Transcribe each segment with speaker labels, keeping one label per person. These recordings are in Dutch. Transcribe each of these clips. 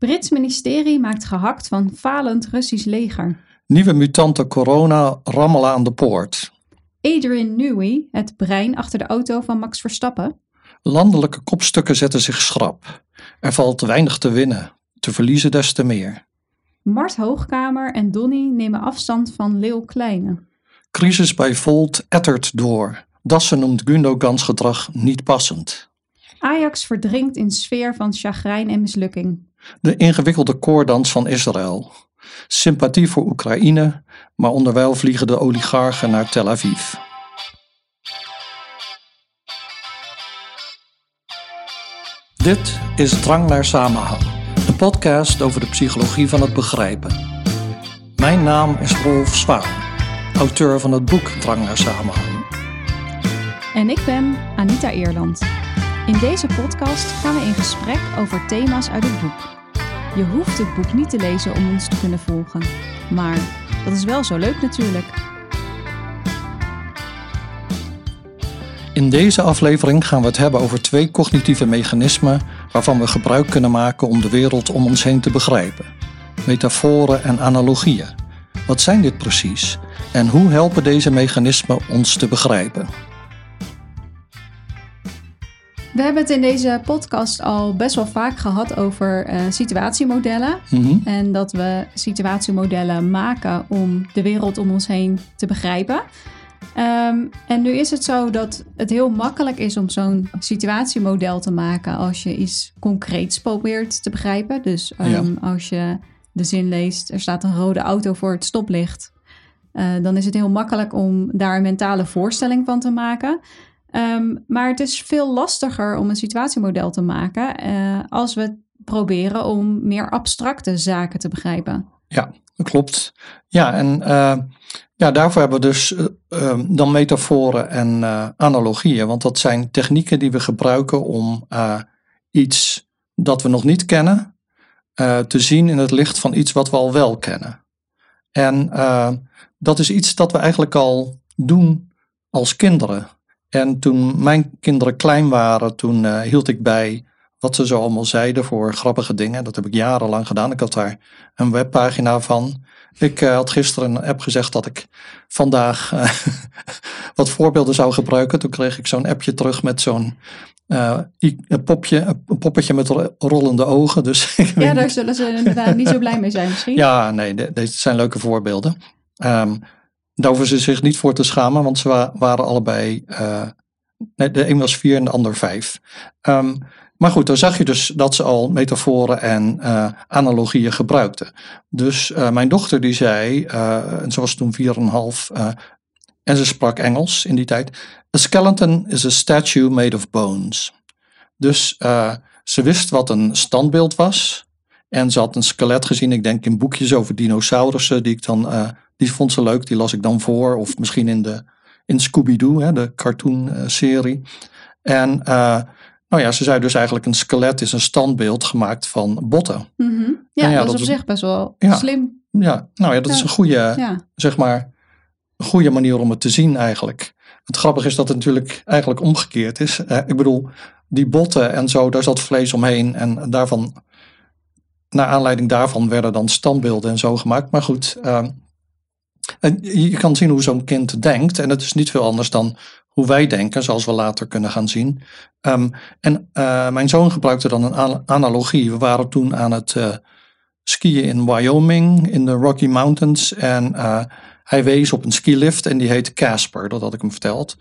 Speaker 1: Brits ministerie maakt gehakt van falend Russisch leger.
Speaker 2: Nieuwe mutanten corona rammelen aan de poort.
Speaker 1: Adrian Newey, het brein achter de auto van Max Verstappen.
Speaker 2: Landelijke kopstukken zetten zich schrap. Er valt weinig te winnen, te verliezen des te meer.
Speaker 1: Mart Hoogkamer en Donny nemen afstand van Leeuw Kleine.
Speaker 2: Crisis bij Volt ettert door. Dassen noemt Gundogans gedrag niet passend.
Speaker 1: Ajax verdrinkt in sfeer van chagrijn en mislukking.
Speaker 2: De ingewikkelde koordans van Israël. Sympathie voor Oekraïne, maar onderwijl vliegen de oligarchen naar Tel Aviv. Dit is Drang naar Samenhang, een podcast over de psychologie van het begrijpen. Mijn naam is Rolf Zwaan, auteur van het boek Drang naar Samenhang.
Speaker 1: En ik ben Anita Eerland. In deze podcast gaan we in gesprek over thema's uit het boek. Je hoeft het boek niet te lezen om ons te kunnen volgen. Maar dat is wel zo leuk natuurlijk.
Speaker 2: In deze aflevering gaan we het hebben over twee cognitieve mechanismen waarvan we gebruik kunnen maken om de wereld om ons heen te begrijpen. Metaforen en analogieën. Wat zijn dit precies en hoe helpen deze mechanismen ons te begrijpen?
Speaker 1: We hebben het in deze podcast al best wel vaak gehad over uh, situatiemodellen.
Speaker 2: Mhm.
Speaker 1: En dat we situatiemodellen maken om de wereld om ons heen te begrijpen. Ehm, en nu is het zo dat het heel makkelijk is om zo'n situatiemodel te maken als je iets concreets probeert te begrijpen. Dus um, als je de zin leest, er staat een rode auto voor het stoplicht. Uh, dan is het heel makkelijk om daar een mentale voorstelling van te maken. Um, maar het is veel lastiger om een situatiemodel te maken uh, als we proberen om meer abstracte zaken te begrijpen.
Speaker 2: Ja, dat klopt. Ja, en uh, ja, daarvoor hebben we dus uh, dan metaforen en analogieën. Want dat zijn technieken die we gebruiken om iets dat we nog niet kennen te zien in het licht van iets wat we al wel kennen. En dat is iets dat we eigenlijk al doen als kinderen. En toen mijn kinderen klein waren, toen uh, hield ik bij wat ze zo allemaal zeiden voor grappige dingen. Dat heb ik jarenlang gedaan. Ik had daar een webpagina van. Ik uh, had gisteren een app gezegd dat ik vandaag uh, wat voorbeelden zou gebruiken. Toen kreeg ik zo'n appje terug met zo'n een popje, een poppetje met rollende ogen. Dus
Speaker 1: ja, daar zullen ze inderdaad niet zo blij mee zijn misschien.
Speaker 2: Ja, nee, de, deze zijn leuke voorbeelden. Um, daar hoeven ze zich niet voor te schamen, want ze wa waren allebei. Uh, de een was vier en de ander vijf. Um, maar goed, dan zag je dus dat ze al metaforen en uh, analogieën gebruikten. Dus uh, mijn dochter die zei, en ze was toen vier en een half, en ze sprak Engels in die tijd. A skeleton is a statue made of bones. Dus ze wist wat een standbeeld was. En ze had een skelet gezien, ik denk in boekjes over dinosaurussen, die ik dan die vond ze leuk, die las ik dan voor. Of misschien in, de, in Scooby-Doo, de cartoon-serie. En uh, nou ja, ze zei dus eigenlijk een skelet is een standbeeld gemaakt van botten.
Speaker 1: Mm -hmm. ja, ja, dat, dat is op zich best wel
Speaker 2: ja,
Speaker 1: slim.
Speaker 2: Ja, nou ja, dat ja. is een goede, zeg maar, een goede manier om het te zien eigenlijk. Het grappige is dat het natuurlijk eigenlijk omgekeerd is. Uh, ik bedoel, die botten en zo, daar zat vlees omheen. En daarvan, naar aanleiding daarvan werden dan standbeelden en zo gemaakt. Maar goed, uh, en je kan zien hoe zo'n kind denkt. En het is niet veel anders dan hoe wij denken, zoals we later kunnen gaan zien. Um, en uh, mijn zoon gebruikte dan een analogie. We waren toen aan het uh, skiën in Wyoming, in de Rocky Mountains. En uh, hij wees op een skilift en die heet Casper. Dat had ik hem verteld.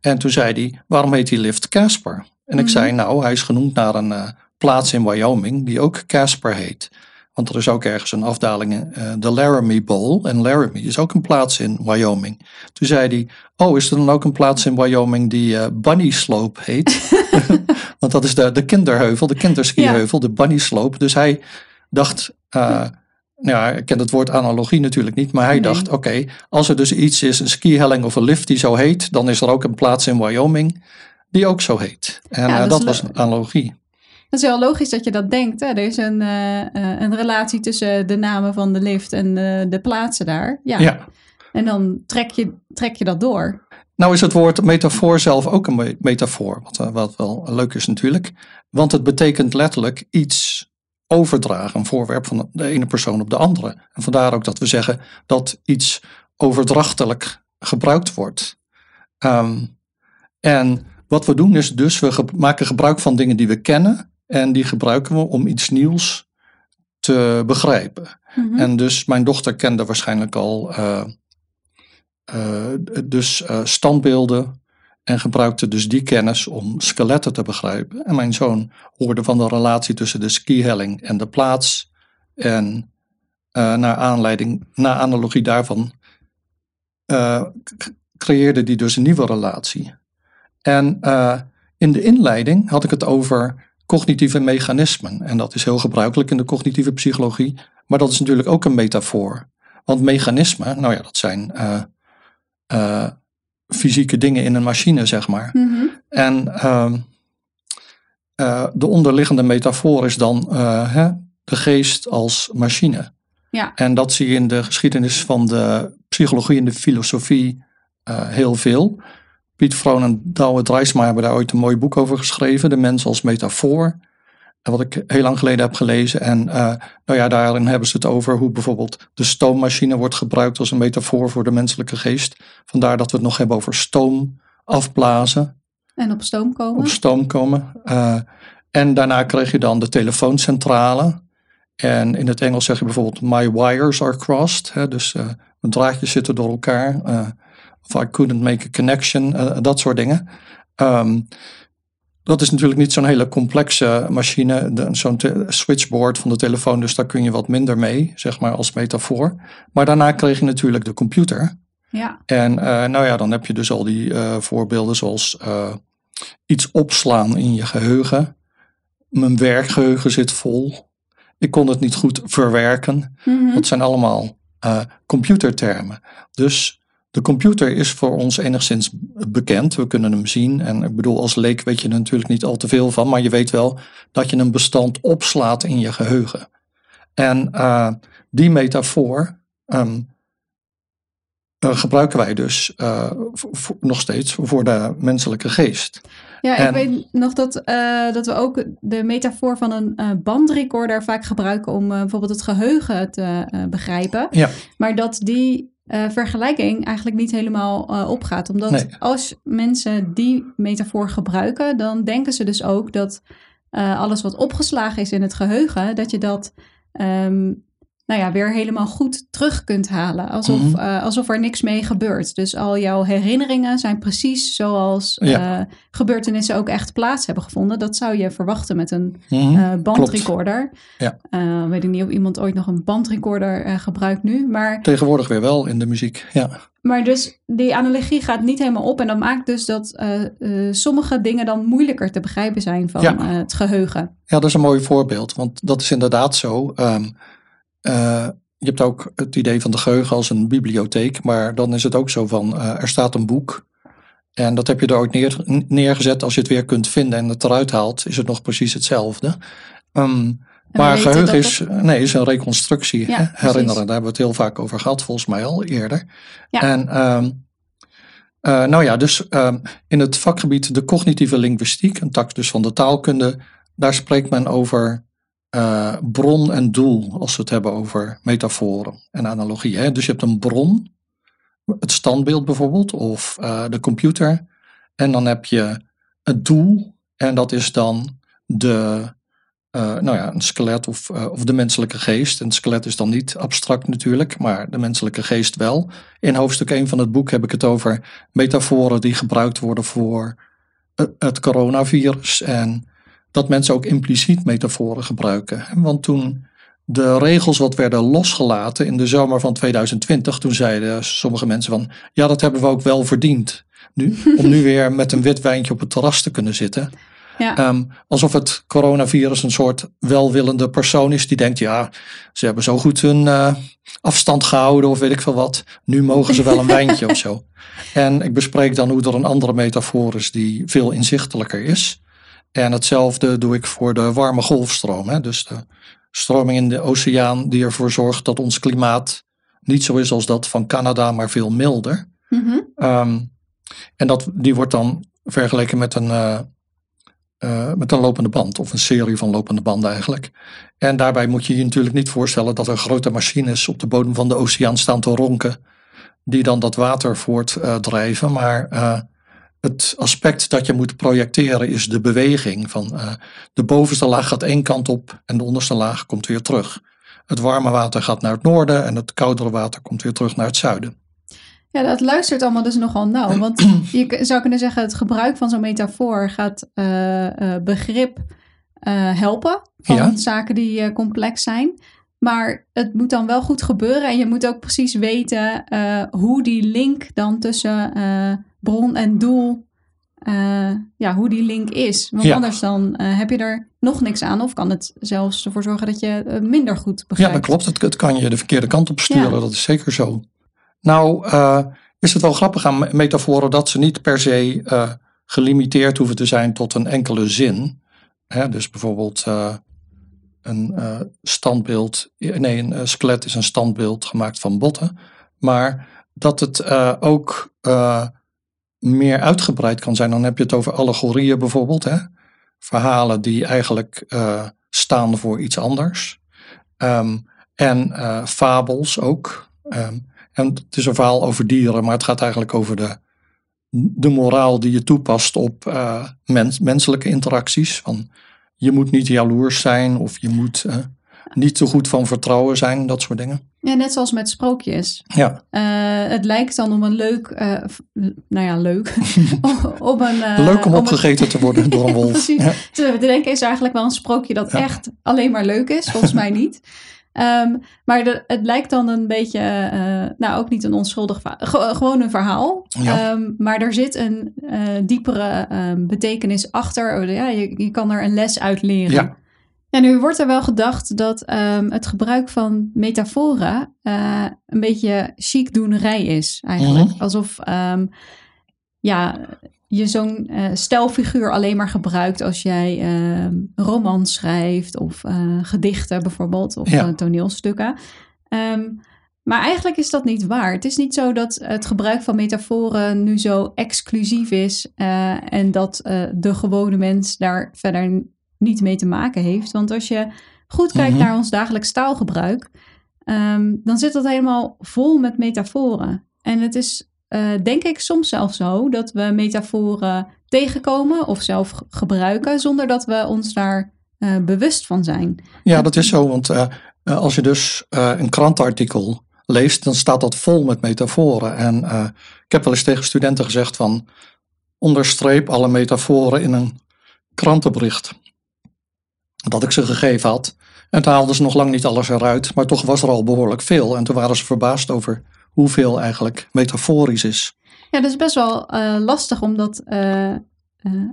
Speaker 2: En toen zei hij, waarom heet die lift Casper? En mm -hmm. ik zei, nou, hij is genoemd naar een plaats in Wyoming die ook Casper heet. Want er is ook ergens een afdaling, uh, de Laramie Bowl. En Laramie is ook een plaats in Wyoming. Toen zei hij, oh, is er dan ook een plaats in Wyoming die uh, Bunny Slope heet? Want dat is de, de kinderheuvel, de kinderskiheuvel, ja. de Bunny Slope. Dus hij dacht, uh, ja, ik ken het woord analogie natuurlijk niet, maar hij nee. dacht, oké, okay, als er dus iets is, een skihelling of een lift die zo heet, dan is er ook een plaats in Wyoming die ook zo heet. En ja, dat, dat was een analogie.
Speaker 1: Dat is wel logisch dat je dat denkt. Hè? Er is een, uh, een relatie tussen de namen van de lift en uh, de plaatsen daar. Ja.
Speaker 2: ja.
Speaker 1: En dan trek je, trek je dat door.
Speaker 2: Nou is het woord metafoor zelf ook een metafoor, wat, wat wel leuk is natuurlijk. Want het betekent letterlijk iets overdragen, een voorwerp van de ene persoon op de andere. En vandaar ook dat we zeggen dat iets overdrachtelijk gebruikt wordt. Ehm, en wat we doen is dus, we maken gebruik van dingen die we kennen en die gebruiken we om iets nieuws te begrijpen. Mhm. En dus mijn dochter kende waarschijnlijk al uh, uh, dus uh, standbeelden en gebruikte dus die kennis om skeletten te begrijpen. En mijn zoon hoorde van de relatie tussen de skihelling en de plaats. En naar aanleiding, naar analogie daarvan, creëerde die dus een nieuwe relatie. En in de inleiding had ik het over cognitieve mechanismen. En dat is heel gebruikelijk in de cognitieve psychologie. Maar dat is natuurlijk ook een metafoor. Want mechanismen, nou ja, dat zijn uh, uh, fysieke dingen in een machine, zeg maar. Mhm. En uh, de onderliggende metafoor is dan hè, de geest als machine. Ja. En dat zie je in de geschiedenis van de psychologie en de filosofie heel veel. Piet Vroon en Douwe Dreisma hebben daar ooit een mooi boek over geschreven, De Mens als Metafoor. Wat ik heel lang geleden heb gelezen. En uh, nou ja, daarin hebben ze het over hoe bijvoorbeeld de stoommachine wordt gebruikt als een metafoor voor de menselijke geest. Vandaar dat we het nog hebben over stoom afblazen.
Speaker 1: En op stoom komen.
Speaker 2: Op stoom komen. Uh, en daarna kreeg je dan de telefooncentrale. En in het Engels zeg je bijvoorbeeld my wires are crossed. Hè, dus uh, mijn draadjes zitten door elkaar of I couldn't make a connection, uh, dat soort dingen. Um, dat is natuurlijk niet zo'n hele complexe machine, zo'n switchboard van de telefoon, dus daar kun je wat minder mee, zeg maar als metafoor. Maar daarna kreeg je natuurlijk de computer. Ja. En uh, nou ja, dan heb je dus al die uh, voorbeelden zoals uh, iets opslaan in je geheugen. Mijn werkgeheugen zit vol. Ik kon het niet goed verwerken. Mm -hmm. Dat zijn allemaal computertermen. Dus de computer is voor ons enigszins bekend. We kunnen hem zien. En ik bedoel, als leek weet je er natuurlijk niet al te veel van. Maar je weet wel dat je een bestand opslaat in je geheugen. En uh, die metafoor um, uh, gebruiken wij dus uh, nog steeds voor de menselijke geest.
Speaker 1: Ja, en, ik weet nog dat, dat we ook de metafoor van een bandrecorder vaak gebruiken om bijvoorbeeld het geheugen te begrijpen. Ja. Maar dat die uh, vergelijking eigenlijk niet helemaal uh, opgaat. Omdat als mensen die metafoor gebruiken, dan denken ze dus ook dat uh, alles wat opgeslagen is in het geheugen, dat je dat um, nou ja, weer helemaal goed terug kunt halen. Alsof, mhm. eh, alsof er niks mee gebeurt. Dus al jouw herinneringen zijn precies zoals eh, gebeurtenissen ook echt plaats hebben gevonden. Dat zou je verwachten met een mm bandrecorder. Ja. weet ik niet of iemand ooit nog een bandrecorder gebruikt nu. Maar,
Speaker 2: Tegenwoordig weer wel in de muziek, ja.
Speaker 1: Maar dus die analogie gaat niet helemaal op. En dat maakt dus dat sommige dingen dan moeilijker te begrijpen zijn van het geheugen.
Speaker 2: Ja, dat is een mooi voorbeeld. Want dat is inderdaad zo. Um, uh, je hebt ook het idee van de geheugen als een bibliotheek, maar dan is het ook zo van uh, er staat een boek en dat heb je er ooit neer, neergezet. Als je het weer kunt vinden en het eruit haalt, is het nog precies hetzelfde. Um, maar geheugen is, nee, is een reconstructie, ja, herinneren. Daar hebben we het heel vaak over gehad, volgens mij al eerder. Ja. En um, uh, nou ja, dus um, in het vakgebied de cognitieve linguïstiek, een tak dus van de taalkunde, daar spreekt men over uh, bron en doel als we het hebben over metaforen en analogieën. Dus je hebt een bron, het standbeeld bijvoorbeeld, of uh, de computer. En dan heb je het doel, en dat is dan de, uh, nou ja, een skelet of, of de menselijke geest. En het skelet is dan niet abstract natuurlijk, maar de menselijke geest wel. In hoofdstuk 1 van het boek heb ik het over metaforen die gebruikt worden voor het coronavirus en dat mensen ook impliciet metaforen gebruiken. Want toen de regels wat werden losgelaten in de zomer van 2020, toen zeiden sommige mensen van ja, dat hebben we ook wel verdiend. Nu, om nu weer met een wit wijntje op het terras te kunnen zitten. Ja. Um, alsof het coronavirus een soort welwillende persoon is die denkt, ja, ze hebben zo goed hun uh, afstand gehouden of weet ik veel wat. Nu mogen ze wel een wijntje of zo. En ik bespreek dan hoe er een andere metafoor is die veel inzichtelijker is. En hetzelfde doe ik voor de warme golfstroom. Hè? Dus de stroming in de oceaan die ervoor zorgt dat ons klimaat niet zo is als dat van Canada, maar veel milder. Mm -hmm. um, en dat, die wordt dan vergeleken met een, uh, uh, met een lopende band of een serie van lopende banden eigenlijk. En daarbij moet je je natuurlijk niet voorstellen dat er grote machines op de bodem van de oceaan staan te ronken, die dan dat water voortdrijven. maar uh, het aspect dat je moet projecteren is de beweging. Van, uh, de bovenste laag gaat één kant op en de onderste laag komt weer terug. Het warme water gaat naar het noorden en het koudere water komt weer terug naar het zuiden.
Speaker 1: Ja, dat luistert allemaal dus nogal nauw. Want je zou kunnen zeggen, het gebruik van zo'n metafoor gaat uh, begrip uh, helpen van zaken die complex zijn. Maar het moet dan wel goed gebeuren en je moet ook precies weten hoe die link dan tussen bron en doel, ja, hoe die link is. Want anders dan heb je er nog niks aan of kan het zelfs ervoor zorgen dat je minder goed begrijpt.
Speaker 2: Ja, dat klopt. Het, het kan je de verkeerde kant op sturen, dat is zeker zo. Nou, is het wel grappig aan metaforen dat ze niet per se gelimiteerd hoeven te zijn tot een enkele zin. Hè, dus bijvoorbeeld een standbeeld, nee, een skelet is een standbeeld gemaakt van botten. Maar dat het ook meer uitgebreid kan zijn. Dan heb je het over allegorieën bijvoorbeeld. Hè? Verhalen die eigenlijk staan voor iets anders. Um, en fabels ook. Um, en het is een verhaal over dieren, maar het gaat eigenlijk over de, de moraal die je toepast op mens, menselijke interacties. Van, je moet niet jaloers zijn of je moet uh, niet te goed van vertrouwen zijn, dat soort dingen.
Speaker 1: Ja, net zoals met sprookjes. Ja. Uh, het lijkt dan om een leuk, nou ja, leuk.
Speaker 2: om een, leuk om opgegeten te worden door een wolf.
Speaker 1: Precies. Ja. Te denken is eigenlijk wel een sprookje dat echt alleen maar leuk is. Volgens mij niet. Um, maar de, het lijkt dan een beetje, uh, nou ook niet een onschuldig verhaal, gewoon een verhaal. Ja. Um, maar er zit een uh, diepere um, betekenis achter. Oh, ja, je, je kan er een les uit leren. Ja. Ja, nu wordt er wel gedacht dat het gebruik van metaforen uh, een beetje chicdoenerij is eigenlijk. Mm -hmm. Alsof ja, je zo'n uh, stelfiguur alleen maar gebruikt als jij uh, romans schrijft of uh, gedichten bijvoorbeeld of ja. toneelstukken. Um, maar eigenlijk is dat niet waar. Het is niet zo dat het gebruik van metaforen nu zo exclusief is en dat de gewone mens daar verder niet mee te maken heeft. Want als je goed kijkt mm -hmm. naar ons dagelijks taalgebruik, um, dan zit dat helemaal vol met metaforen. En het is denk ik soms zelfs zo dat we metaforen tegenkomen of zelf gebruiken zonder dat we ons daar uh, bewust van zijn.
Speaker 2: Ja, dat is zo, want uh, als je dus een krantenartikel leest, dan staat dat vol met metaforen. En ik heb wel eens tegen studenten gezegd van onderstreep alle metaforen in een krantenbericht. Dat ik ze gegeven had. En toen haalden ze nog lang niet alles eruit, maar toch was er al behoorlijk veel. En toen waren ze verbaasd over hoeveel eigenlijk metaforisch is.
Speaker 1: Ja, dat is best wel uh, lastig om, dat, uh, uh,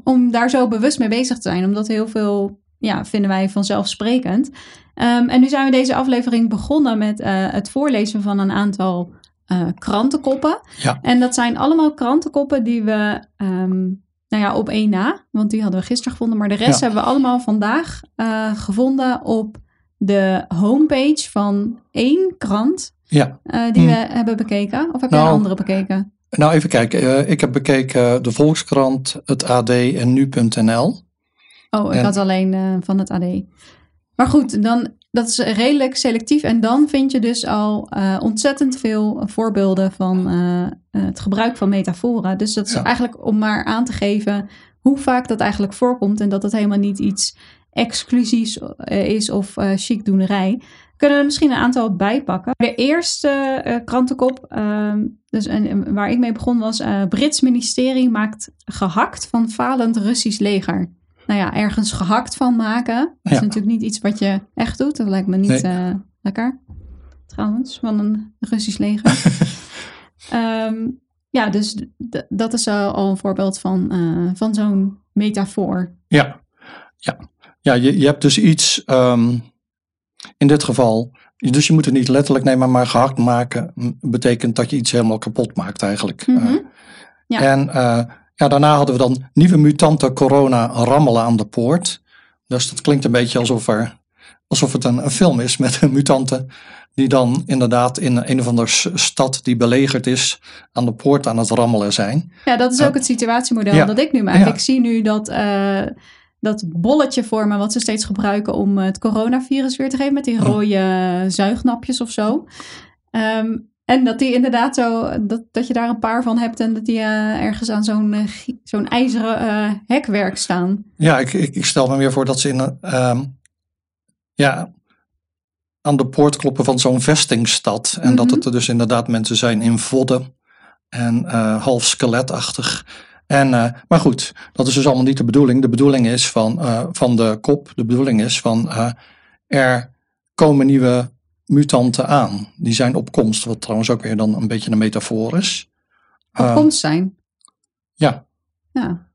Speaker 1: om daar zo bewust mee bezig te zijn. Omdat heel veel ja, vinden wij vanzelfsprekend. Um, en nu zijn we deze aflevering begonnen met het voorlezen van een aantal krantenkoppen. Ja. En dat zijn allemaal krantenkoppen die we um, nou ja, op één na, want die hadden we gisteren gevonden. Maar de rest ja. hebben we allemaal vandaag gevonden op de homepage van één krant ja. Uh, die hm. we hebben bekeken? Of heb nou, jij andere bekeken?
Speaker 2: Nou, even kijken. Uh, ik heb bekeken de Volkskrant, het AD en nu.nl.
Speaker 1: Oh, ik en, had alleen uh, van het AD. Maar goed, dan, dat is redelijk selectief. En dan vind je dus al ontzettend veel voorbeelden van het gebruik van metaforen. Dus dat is ja. eigenlijk om maar aan te geven hoe vaak dat eigenlijk voorkomt. En dat het helemaal niet iets exclusiefs is of chicdoenerij kunnen we misschien een aantal bijpakken. De eerste uh, krantenkop, uh, dus, en, waar ik mee begon, was: uh, Brits ministerie maakt gehakt van falend Russisch leger. Nou ja, ergens gehakt van maken. Dat is natuurlijk niet iets wat je echt doet. Dat lijkt me niet nee. Eh, lekker. Trouwens, van een Russisch leger. um, ja, dus dat is al een voorbeeld van, van zo'n metafoor.
Speaker 2: Ja, ja. ja je, je hebt dus iets. Um in dit geval, dus je moet het niet letterlijk nemen, maar gehakt maken betekent dat je iets helemaal kapot maakt eigenlijk. Mm -hmm. ja. En uh, ja, daarna hadden we dan nieuwe mutante corona rammelen aan de poort. Dus dat klinkt een beetje alsof, er, alsof het een, een film is met mutanten die dan inderdaad in een of andere stad die belegerd is aan de poort aan het rammelen zijn.
Speaker 1: Ja, dat is ook uh, het situatiemodel ja, dat ik nu maak. Ja. Ik zie nu dat uh, dat bolletje vormen wat ze steeds gebruiken om het coronavirus weer te geven met die rode zuignapjes of zo. Ehm, en dat die inderdaad zo, dat, dat je daar een paar van hebt en dat die uh, ergens aan zo'n uh, zo'n ijzeren uh, hekwerk staan.
Speaker 2: Ja, ik, ik, ik, stel me weer voor dat ze in, ja, aan de poort kloppen van zo'n vestingstad. En dat mhm. het er dus inderdaad mensen zijn in vodden en half skeletachtig. En, maar goed, dat is dus allemaal niet de bedoeling. De bedoeling is van, van de kop, de bedoeling is van er komen nieuwe mutanten aan. Die zijn op komst, wat trouwens ook weer dan een beetje een metafoor is.
Speaker 1: Op komst zijn?
Speaker 2: Ja.
Speaker 1: ja.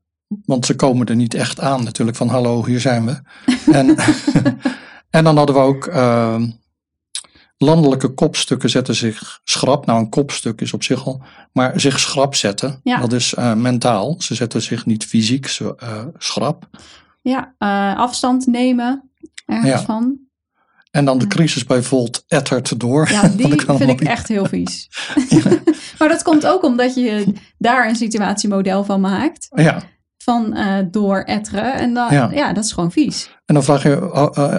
Speaker 2: Want ze komen er niet echt aan natuurlijk van hallo, hier zijn we. en, en dan hadden we ook uh, landelijke kopstukken zetten zich schrap. Nou, een kopstuk is op zich al, maar zich schrap zetten. Ja. Dat is uh, mentaal. Ze zetten zich niet fysiek zo, uh, schrap.
Speaker 1: Ja, afstand nemen ergens ja. van.
Speaker 2: En dan de crisis bij Volt ettert door.
Speaker 1: Ja, die vind ik echt heel vies. maar dat komt ook omdat je daar een situatiemodel van maakt.
Speaker 2: Ja.
Speaker 1: Van uh, door etteren. En dan, ja. ja. dat is gewoon vies.
Speaker 2: En dan vraag je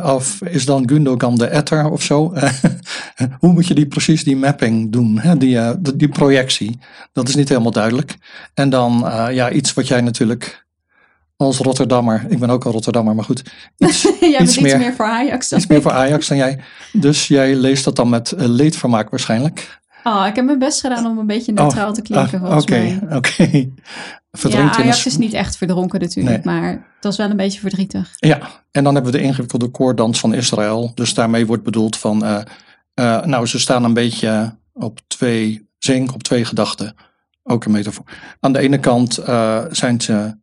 Speaker 2: af, is dan Gundogan de etter of zo? Hoe moet je die precies die mapping doen? Hè? Die, uh, die projectie. Dat is niet helemaal duidelijk. En dan uh, ja, iets wat jij natuurlijk als Rotterdammer. Ik ben ook al Rotterdammer, maar goed.
Speaker 1: Iets, jij iets bent meer, iets meer voor Ajax
Speaker 2: dan Iets meer voor Ajax dan jij. Dus jij leest dat dan met leedvermaak waarschijnlijk.
Speaker 1: Oh, ik heb mijn best gedaan om een beetje neutraal te klinken
Speaker 2: oh, Oké,
Speaker 1: Ja, Ajax is niet echt verdronken natuurlijk, maar het was wel een beetje verdrietig.
Speaker 2: Ja, en dan hebben we de ingewikkelde koordans van Israël. Dus daarmee wordt bedoeld van, uh, uh, nou ze staan een beetje op twee, zink op twee gedachten. Ook een metafoor. Aan de ene kant uh, zijn ze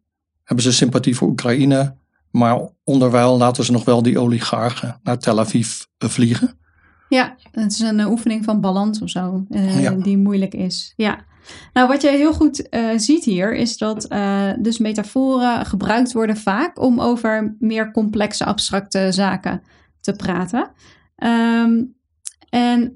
Speaker 2: hebben ze sympathie voor Oekraïne. Maar onderwijl laten ze nog wel die oligarchen naar Tel Aviv eh, vliegen.
Speaker 1: Ja, het is een eh, oefening van balans of zo, die moeilijk is. Ja. Nou, wat je heel goed uh, ziet hier, is dat uh, dus metaforen gebruikt worden vaak om over meer complexe, abstracte zaken te praten. Um, en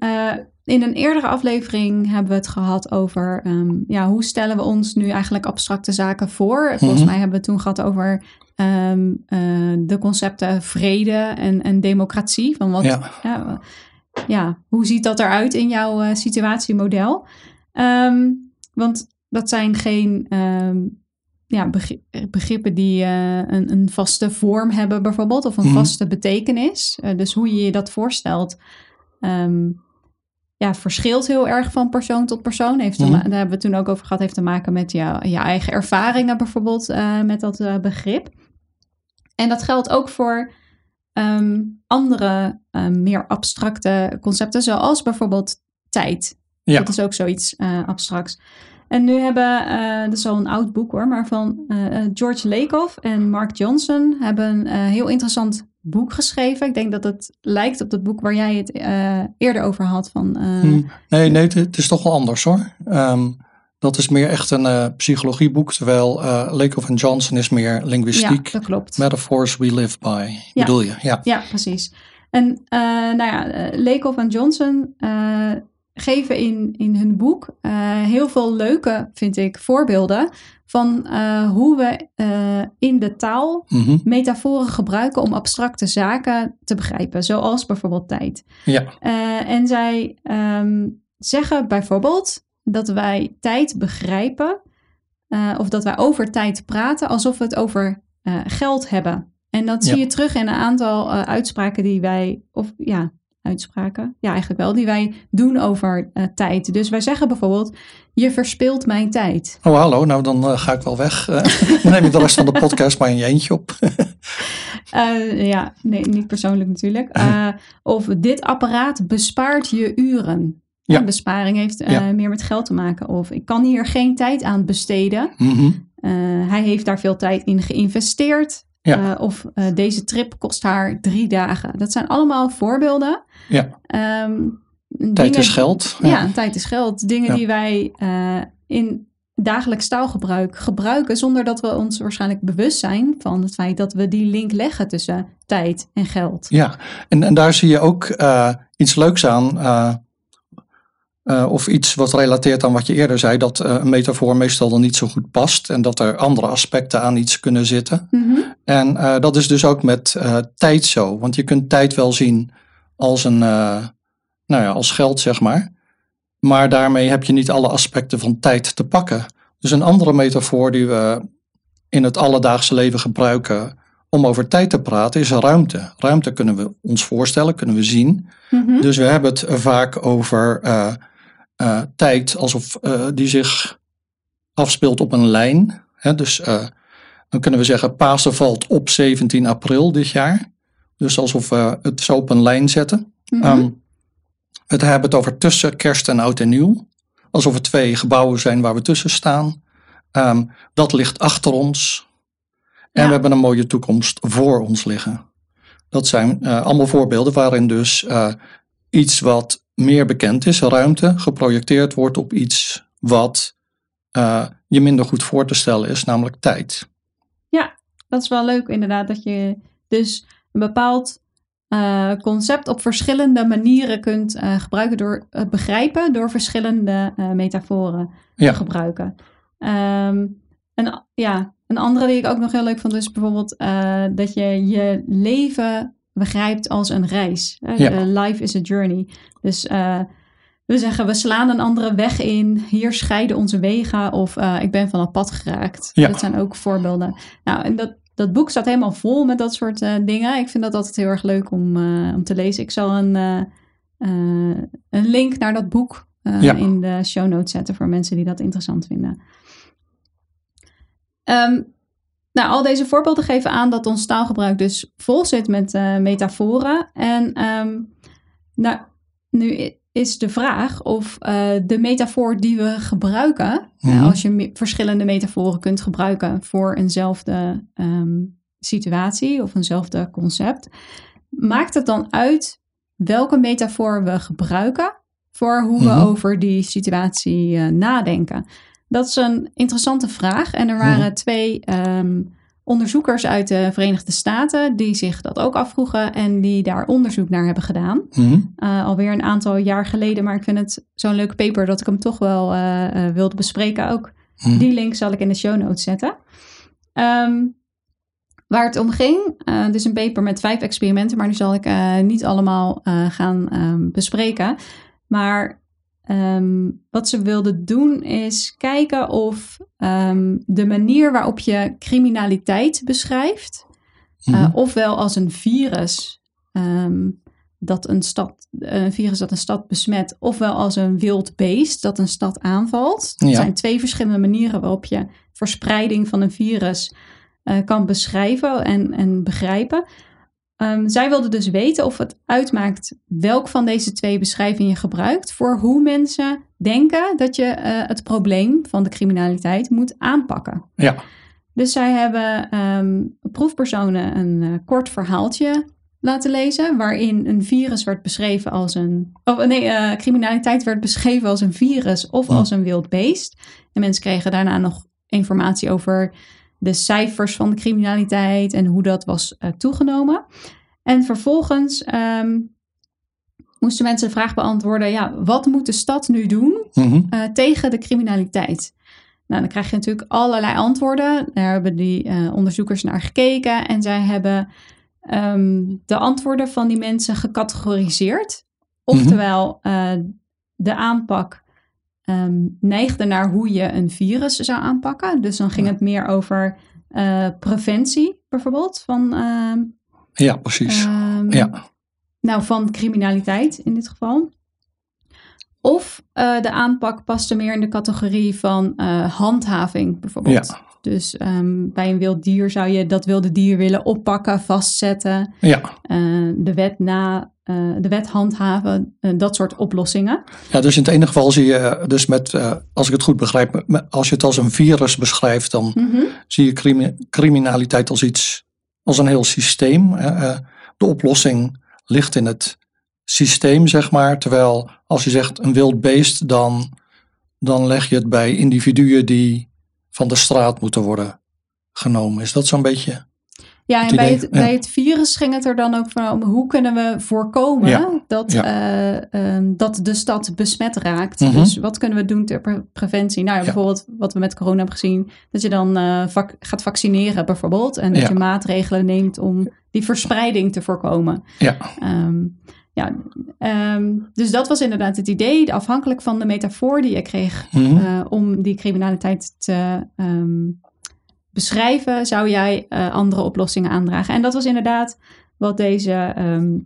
Speaker 1: in een eerdere aflevering hebben we het gehad over um, ja, hoe stellen we ons nu eigenlijk abstracte zaken voor. Volgens mhm. mij hebben we het toen gehad over um, uh, de concepten vrede en, en democratie. Van wat, ja. ja. Hoe ziet dat eruit in jouw situatiemodel? Um, want dat zijn geen ja, begrippen die uh, een, een, vaste vorm hebben, bijvoorbeeld, of een mm vaste betekenis. Uh, dus hoe je je dat voorstelt. Um, ja, verschilt heel erg van persoon tot persoon. Heeft mhm. Daar hebben we het toen ook over gehad. Heeft te maken met je, je eigen ervaringen bijvoorbeeld uh, met dat begrip. En dat geldt ook voor um, andere meer abstracte concepten, zoals bijvoorbeeld tijd. Ja. Dat is ook zoiets abstracts. En nu hebben, uh, dat is al een oud boek hoor, maar van uh, George Lakoff en Mark Johnson hebben een heel interessant boek geschreven. Ik denk dat het lijkt op het boek waar jij het eerder over had. Van, uh,
Speaker 2: nee, nee, het, is toch wel anders hoor. Um, dat is meer echt een psychologieboek, terwijl Lakoff en Johnson is meer linguïstiek.
Speaker 1: Ja, dat klopt.
Speaker 2: Metaphors we live by, ja. bedoel je? Ja,
Speaker 1: ja precies. En nou ja, Lakoff en Johnson geven in, in hun boek heel veel leuke, vind ik, voorbeelden van uh, hoe we uh, in de taal mm metaforen gebruiken om abstracte zaken te begrijpen, zoals bijvoorbeeld tijd.
Speaker 2: Ja.
Speaker 1: En zij um, zeggen bijvoorbeeld dat wij tijd begrijpen, of dat wij over tijd praten alsof we het over geld hebben. En dat zie je terug in een aantal uitspraken die wij, of ja, uitspraken. Ja, eigenlijk wel, die wij doen over uh, tijd. Dus wij zeggen bijvoorbeeld, je verspilt mijn tijd.
Speaker 2: Oh, hallo, nou dan uh, ga ik wel weg. Uh, dan neem ik de rest van de podcast maar in je eentje op.
Speaker 1: ja, nee, niet persoonlijk natuurlijk. of dit apparaat bespaart je uren. Ja. besparing heeft ja. meer met geld te maken. Of ik kan hier geen tijd aan besteden.
Speaker 2: Mm -hmm.
Speaker 1: hij heeft daar veel tijd in geïnvesteerd. Ja. Uh, of uh, deze trip kost haar drie dagen. Dat zijn allemaal voorbeelden.
Speaker 2: Ja.
Speaker 1: Um,
Speaker 2: tijd dingen, is geld.
Speaker 1: Ja. ja. tijd is geld. Dingen ja. die wij uh, in dagelijks taalgebruik gebruiken zonder dat we ons waarschijnlijk bewust zijn van het feit dat we die link leggen tussen tijd en geld.
Speaker 2: Ja, en, en daar zie je ook iets leuks aan of iets wat relateert aan wat je eerder zei, dat een metafoor meestal dan niet zo goed past en dat er andere aspecten aan iets kunnen zitten.
Speaker 1: Mhm.
Speaker 2: En dat is dus ook met tijd zo, want je kunt tijd wel zien als een, nou ja, als geld zeg maar. Maar daarmee heb je niet alle aspecten van tijd te pakken. Dus een andere metafoor die we in het alledaagse leven gebruiken om over tijd te praten is ruimte. Ruimte kunnen we ons voorstellen, kunnen we zien.
Speaker 1: Mhm.
Speaker 2: Dus we hebben het vaak over uh, uh, tijd alsof uh, die zich afspeelt op een lijn. Hè? Dus dan kunnen we zeggen Pasen valt op 17 april dit jaar. Dus alsof we het zo op een lijn zetten. Um, het hebben het over tussen kerst en oud en nieuw. Alsof er twee gebouwen zijn waar we tussen staan. Um, dat ligt achter ons. En
Speaker 1: Ja.
Speaker 2: we hebben een mooie toekomst voor ons liggen. Dat zijn eh, allemaal voorbeelden waarin dus eh, iets wat meer bekend is, ruimte, geprojecteerd wordt op iets wat eh, je minder goed voor te stellen is, namelijk tijd.
Speaker 1: Dat is wel leuk inderdaad, dat je dus een bepaald eh, concept op verschillende manieren kunt eh, gebruiken door het begrijpen door verschillende metaforen
Speaker 2: Ja.
Speaker 1: te gebruiken. Ehm, en ja, een andere die ik ook nog heel leuk vond is bijvoorbeeld dat je je leven begrijpt als een reis.
Speaker 2: Ja.
Speaker 1: Eh, life is a journey. Dus eh, we zeggen we slaan een andere weg in, hier scheiden onze wegen of eh, ik ben van het pad geraakt.
Speaker 2: Ja.
Speaker 1: Dat zijn ook voorbeelden. Nou, en dat, dat boek staat helemaal vol met dat soort eh, dingen. Ik vind dat altijd heel erg leuk om, eh, om te lezen. Ik zal een, eh, eh, een link naar dat boek eh,
Speaker 2: Ja.
Speaker 1: in de show notes zetten voor mensen die dat interessant vinden. Ehm, nou, al deze voorbeelden geven aan dat ons taalgebruik dus vol zit met eh, metaforen. En ehm, nou, nu is de vraag of eh, de metafoor die we gebruiken,
Speaker 2: Mhm.
Speaker 1: nou, als je me- verschillende metaforen kunt gebruiken voor eenzelfde ehm, situatie of eenzelfde concept, maakt het dan uit welke metafoor we gebruiken voor hoe we
Speaker 2: Mhm.
Speaker 1: over die situatie eh, nadenken? Dat is een interessante vraag. En er waren
Speaker 2: Mhm.
Speaker 1: twee ehm, onderzoekers uit de Verenigde Staten die zich dat ook afvroegen en die daar onderzoek naar hebben gedaan. Uh, alweer een aantal jaar geleden, maar ik vind het zo'n leuke paper dat ik hem toch wel eh, eh, wilde bespreken ook.
Speaker 2: Mhm.
Speaker 1: Die link zal ik in de show notes zetten. Ehm, waar het om ging, het is een paper met vijf experimenten, maar die zal ik niet allemaal gaan ehm, bespreken. Maar ehm, wat ze wilden doen is kijken of ehm, de manier waarop je criminaliteit beschrijft,
Speaker 2: Mhm.
Speaker 1: uh, ofwel als een virus ehm, dat een stad, een virus dat een stad besmet, ofwel als een wild beest dat een stad aanvalt. Er zijn twee verschillende manieren waarop je verspreiding van een virus eh, kan beschrijven en, en begrijpen. Ehm, zij wilden dus weten of het uitmaakt welk van deze twee beschrijvingen je gebruikt voor hoe mensen denken dat je eh, het probleem van de criminaliteit moet aanpakken.
Speaker 2: Ja.
Speaker 1: Dus zij hebben ehm, proefpersonen een eh, kort verhaaltje laten lezen, waarin een virus werd beschreven als een. Of nee, eh, criminaliteit werd beschreven als een virus of als een wild beest. En mensen kregen daarna nog informatie over de cijfers van de criminaliteit en hoe dat was eh, toegenomen. En vervolgens ehm, moesten mensen de vraag beantwoorden: ja, wat moet de stad nu doen
Speaker 2: Mhm.
Speaker 1: eh, tegen de criminaliteit? Nou, dan krijg je natuurlijk allerlei antwoorden. Daar hebben die eh, onderzoekers naar gekeken en zij hebben ehm, de antwoorden van die mensen gecategoriseerd. Oftewel, eh, de aanpak ehm, neigde naar hoe je een virus zou aanpakken. Dus dan ging het meer over eh, preventie, bijvoorbeeld, van, ehm,
Speaker 2: Ja, precies.
Speaker 1: ehm,
Speaker 2: ja.
Speaker 1: nou, van criminaliteit in dit geval. Of eh, de aanpak paste meer in de categorie van eh, handhaving, bijvoorbeeld.
Speaker 2: Ja.
Speaker 1: Dus bij een wild dier zou je dat wilde dier willen oppakken, vastzetten,
Speaker 2: Ja.
Speaker 1: de wet na, eh, de wet handhaven, eh, dat soort oplossingen.
Speaker 2: ja, dus in het ene geval zie je, eh, dus met, als ik het goed begrijp, als je het als een virus beschrijft, dan
Speaker 1: Mhm.
Speaker 2: zie je crimi- criminaliteit als iets, als een heel systeem. De oplossing ligt in het systeem, zeg maar. Terwijl als je zegt een wild beest, dan, dan leg je het bij individuen die van de straat moeten worden genomen. Is dat zo'n beetje?
Speaker 1: Ja, en bij het, bij het virus ging het er dan ook van hoe kunnen we voorkomen dat, eh, ehm, dat de stad besmet raakt. Mhm. Dus wat kunnen we doen ter preventie? Nou ja, bijvoorbeeld wat we met corona hebben gezien, dat je dan uh, gaat vaccineren bijvoorbeeld. En dat je maatregelen neemt om die verspreiding te voorkomen.
Speaker 2: Ja.
Speaker 1: Ehm, ja, ehm, dus dat was inderdaad het idee, afhankelijk van de metafoor die je kreeg mhm. eh, om die criminaliteit te beschrijven, zou jij uh, andere oplossingen aandragen. En dat was inderdaad wat deze ehm,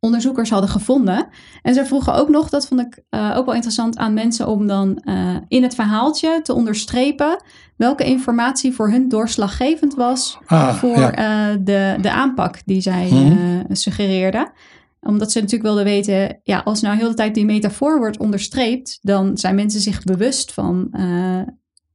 Speaker 1: onderzoekers hadden gevonden. En ze vroegen ook nog, dat vond ik uh, ook wel interessant aan mensen om dan uh, in het verhaaltje te onderstrepen welke informatie voor hun doorslaggevend was ah, voor ja. de, de aanpak die zij hmm. suggereerden omdat ze natuurlijk wilden weten, ja, als nou heel de tijd die metafoor wordt onderstreept, dan zijn mensen zich bewust van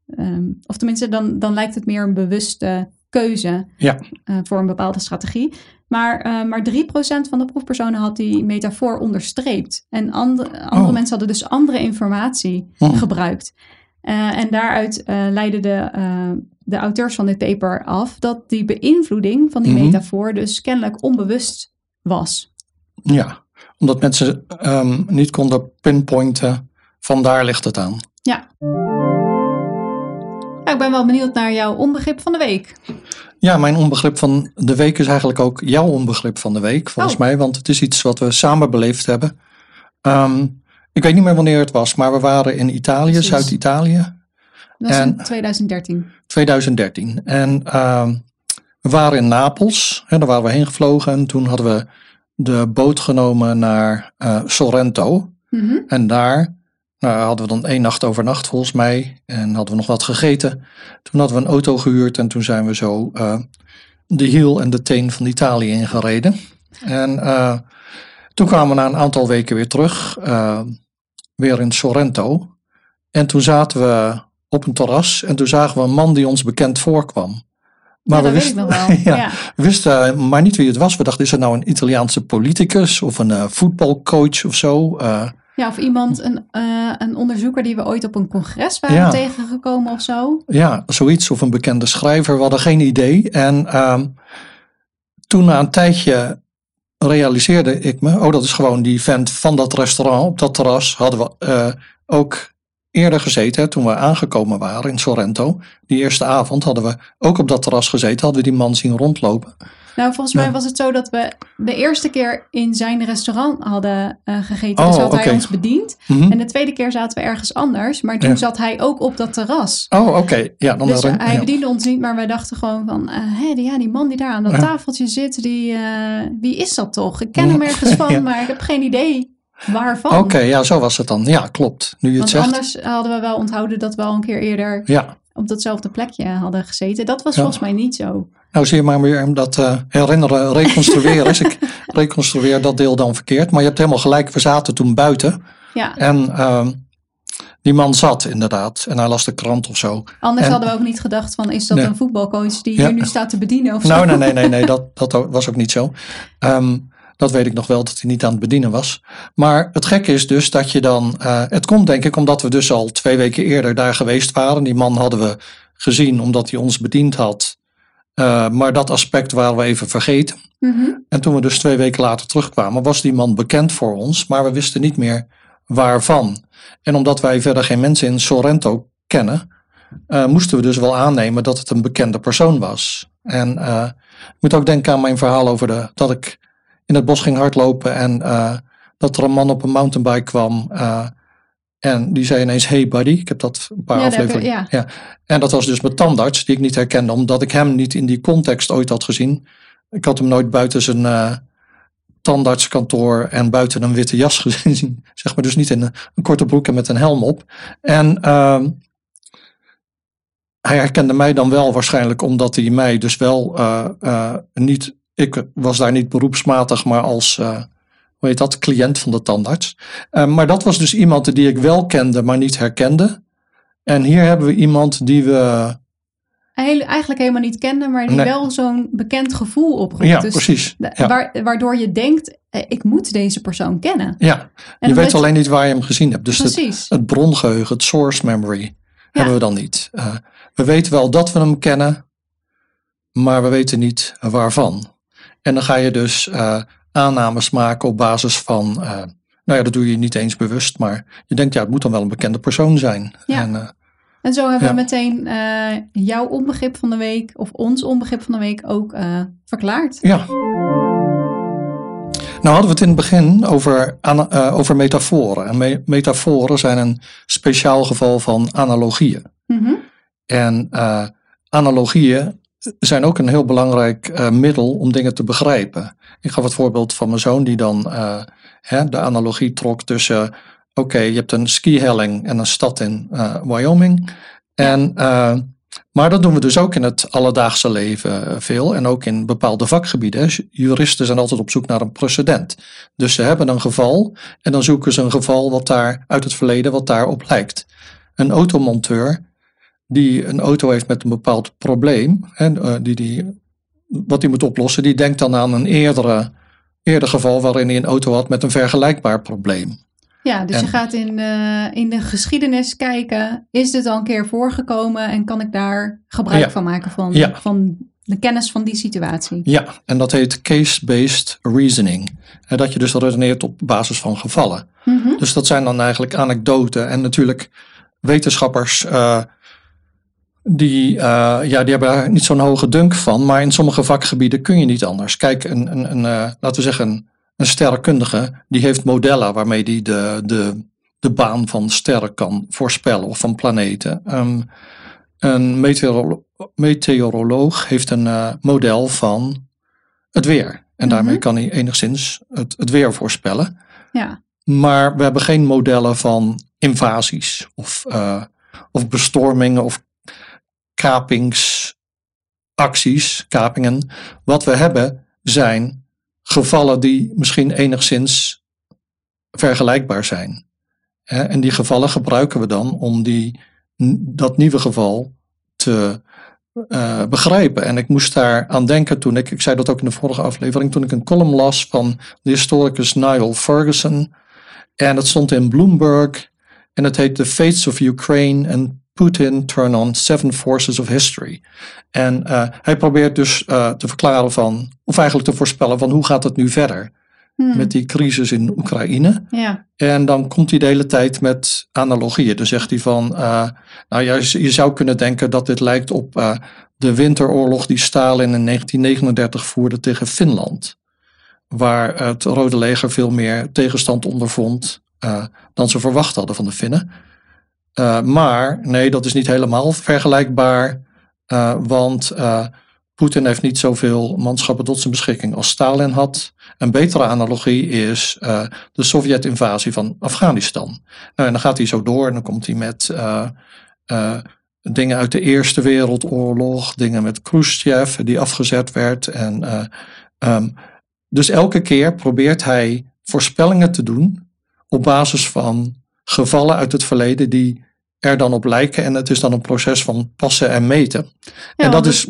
Speaker 1: Ehm, of tenminste, dan, dan lijkt het meer een bewuste keuze
Speaker 2: ja.
Speaker 1: uh, voor een bepaalde strategie. Maar, uh, maar 3% van de proefpersonen had die metafoor onderstreept. En andere, andere oh. mensen hadden dus andere informatie oh. gebruikt. Uh, en daaruit leidden de, de auteurs van dit paper af dat die beïnvloeding van die mm -hmm. metafoor dus kennelijk onbewust was.
Speaker 2: Ja, omdat mensen um, niet konden pinpointen, van daar ligt het aan.
Speaker 1: Ja ik ben wel benieuwd naar jouw onbegrip van de week.
Speaker 2: Ja, mijn onbegrip van de week is eigenlijk ook jouw onbegrip van de week, volgens oh. mij. Want het is iets wat we samen beleefd hebben. Ehm, ik weet niet meer wanneer het was, maar we waren in Italië, Zuid-Italië.
Speaker 1: Dat was in 2013.
Speaker 2: 2013. En uh, we waren in Napels, hè, daar waren we heen gevlogen. En toen hadden we de boot genomen naar uh, Sorrento. Mm -hmm. En daar nou, hadden we dan één nacht overnacht volgens mij. En hadden we nog wat gegeten. Toen hadden we een auto gehuurd en toen zijn we zo uh, de hiel en de teen van Italië ingereden. En uh, toen kwamen we na een aantal weken weer terug. Uh, weer in Sorrento. En toen zaten we op een terras en toen zagen we een man die ons bekend voorkwam.
Speaker 1: Maar ja, we, wisten,
Speaker 2: ja, ja. we wisten maar niet wie het was. We dachten, is het nou een Italiaanse politicus of een voetbalcoach of zo?
Speaker 1: Ja, of iemand, een, uh, een onderzoeker die we ooit op een congres waren tegengekomen of zo.
Speaker 2: Ja, zoiets. Of een bekende schrijver. We hadden geen idee. En uh, toen na een tijdje realiseerde ik me, oh dat is gewoon die vent van dat restaurant op dat terras. Hadden we uh, ook eerder gezeten, toen we aangekomen waren in Sorrento. Die eerste avond hadden we ook op dat terras gezeten, hadden we die man zien rondlopen.
Speaker 1: Nou, volgens mij was het zo dat we de eerste keer in zijn restaurant hadden uh, gegeten. dus oh, had hij ons bediend. Mhm. En de tweede keer zaten we ergens anders. Maar toen zat hij ook op dat terras.
Speaker 2: Oh, oké. Ja, dan
Speaker 1: dus hij bediende ons niet, maar wij dachten gewoon van... Uh, hé, die, ja, die man die daar aan dat tafeltje zit, die, uh, wie is dat toch? Ik ken hem ergens van, maar ik heb geen idee. Waarvan?
Speaker 2: Oké, ja, zo was het dan. Ja, klopt. Nu je
Speaker 1: Want
Speaker 2: het zegt.
Speaker 1: anders hadden we wel onthouden dat we al een keer eerder
Speaker 2: ja.
Speaker 1: op datzelfde plekje hadden gezeten. Dat was volgens mij niet zo.
Speaker 2: Nou zie je maar weer dat uh, herinneren, reconstrueren is. Ik reconstrueer dat deel dan verkeerd. Maar je hebt helemaal gelijk, we zaten toen buiten.
Speaker 1: Ja.
Speaker 2: En uh, die man zat inderdaad en hij las de krant of zo.
Speaker 1: Anders hadden we ook niet gedacht van is dat een voetbalcoach die hier nu staat te bedienen of
Speaker 2: nou, zo? Nou nee, nee, nee, nee dat, dat was ook niet zo. Um, dat weet ik nog wel, dat hij niet aan het bedienen was. Maar het gekke is dus dat je dan. Uh, het komt denk ik omdat we dus al twee weken eerder daar geweest waren. Die man hadden we gezien omdat hij ons bediend had. Uh, maar dat aspect waren we even vergeten. Mm -hmm. En toen we dus twee weken later terugkwamen, was die man bekend voor ons, maar we wisten niet meer waarvan. En omdat wij verder geen mensen in Sorrento kennen, uh, moesten we dus wel aannemen dat het een bekende persoon was. En ik moet ook denken aan mijn verhaal over de, dat ik in het bos ging hardlopen en dat er een man op een mountainbike kwam. En die zei ineens, hey buddy. Ik heb dat een paar ja, afleveringen. Ja. ja. En dat was dus mijn tandarts, die ik niet herkende, omdat ik hem niet in die context ooit had gezien. Ik had hem nooit buiten zijn uh, tandartskantoor en buiten een witte jas gezien. Zeg maar dus niet in een, een korte broek en met een helm op. En uh, hij herkende mij dan wel waarschijnlijk omdat hij mij dus wel uh, niet ik was daar niet beroepsmatig, maar als, hoe heet dat, cliënt van de tandarts. Uh, maar dat was dus iemand die ik wel kende, maar niet herkende. En hier hebben we iemand die we.
Speaker 1: Eigenlijk helemaal niet kenden, maar die wel zo'n bekend gevoel oproept.
Speaker 2: Ja, dus precies.
Speaker 1: Ja. Waardoor je denkt, eh, ik moet deze persoon kennen.
Speaker 2: Ja, je weet alleen niet waar je hem gezien hebt. Dus het, het, brongeheugen, het source memory, hebben we dan niet. Uh, we weten wel dat we hem kennen, maar we weten niet waarvan. En dan ga je dus aannames maken op basis van, nou ja, dat doe je niet eens bewust, maar je denkt, ja, het moet dan wel een bekende persoon zijn.
Speaker 1: Ja. En, en zo hebben we meteen jouw onbegrip van de week, of ons onbegrip van de week ook verklaard.
Speaker 2: Ja. Nou hadden we het in het begin over, over metaforen. En metaforen zijn een speciaal geval van analogieën. Mm En uh, analogieën zijn ook een heel belangrijk uh, middel om dingen te begrijpen. Ik gaf het voorbeeld van mijn zoon die dan hè, de analogie trok tussen... Oké, je hebt een skihelling en een stad in Wyoming. En maar dat doen we dus ook in het alledaagse leven eh, veel en ook in bepaalde vakgebieden. Juristen zijn altijd op zoek naar een precedent. Dus ze hebben een geval en dan zoeken ze een geval wat daar uit het verleden wat daarop lijkt. Een automonteur die een auto heeft met een bepaald probleem, eh, die, die, wat hij moet oplossen, die denkt dan aan een eerdere, eerder geval waarin hij een auto had met een vergelijkbaar probleem.
Speaker 1: Ja, dus je gaat in, uh, in de geschiedenis kijken. Is dit al een keer voorgekomen en kan ik daar gebruik van maken van, van de kennis van die situatie?
Speaker 2: Ja, en dat heet case-based reasoning. En dat je dus redeneert op basis van gevallen. Mm Dus dat zijn dan eigenlijk anekdoten. En natuurlijk wetenschappers. Uh, die, uh, ja, die hebben daar niet zo'n hoge dunk van. Maar in sommige vakgebieden kun je niet anders. Kijk, een, een, een laten we zeggen een sterrenkundige die heeft modellen waarmee die de, de, de baan van sterren kan voorspellen of van planeten. Um, een meteoroloog heeft een uh, model van het weer. En daarmee mhm. kan hij enigszins het, het weer voorspellen.
Speaker 1: Ja.
Speaker 2: Maar we hebben geen modellen van invasies of, uh, of bestormingen of kapingsacties, kapingen. Wat we hebben zijn gevallen die misschien enigszins vergelijkbaar zijn. En die gevallen gebruiken we dan om die, dat nieuwe geval te uh, begrijpen. En ik moest daar aan denken toen ik, ik zei dat ook in de vorige aflevering, toen ik een column las van de historicus Niall Ferguson. En dat stond in Bloomberg en het heet The Fates of Ukraine and Putin Turn on Seven Forces of History. En uh, hij probeert dus uh, te verklaren van, of eigenlijk te voorspellen van hoe gaat het nu verder hmm. met die crisis in Oekraïne.
Speaker 1: Ja.
Speaker 2: En dan komt hij de hele tijd met analogieën. Dan zegt hij van, uh, nou ja, je zou kunnen denken dat dit lijkt op de winteroorlog die Stalin in 1939 voerde tegen Finland. Waar het Rode Leger veel meer tegenstand ondervond dan ze verwacht hadden van de Finnen. Uh, maar nee, dat is niet helemaal vergelijkbaar, uh, want uh, Poetin heeft niet zoveel manschappen tot zijn beschikking als Stalin had. Een betere analogie is de Sovjet-invasie van Afghanistan. Nou, en dan gaat hij zo door en dan komt hij met dingen uit de Eerste Wereldoorlog, dingen met Khrushchev die afgezet werd. En, um, dus elke keer probeert hij voorspellingen te doen op basis van gevallen uit het verleden die er dan op lijken. En het is dan een proces van passen en meten.
Speaker 1: en dat is.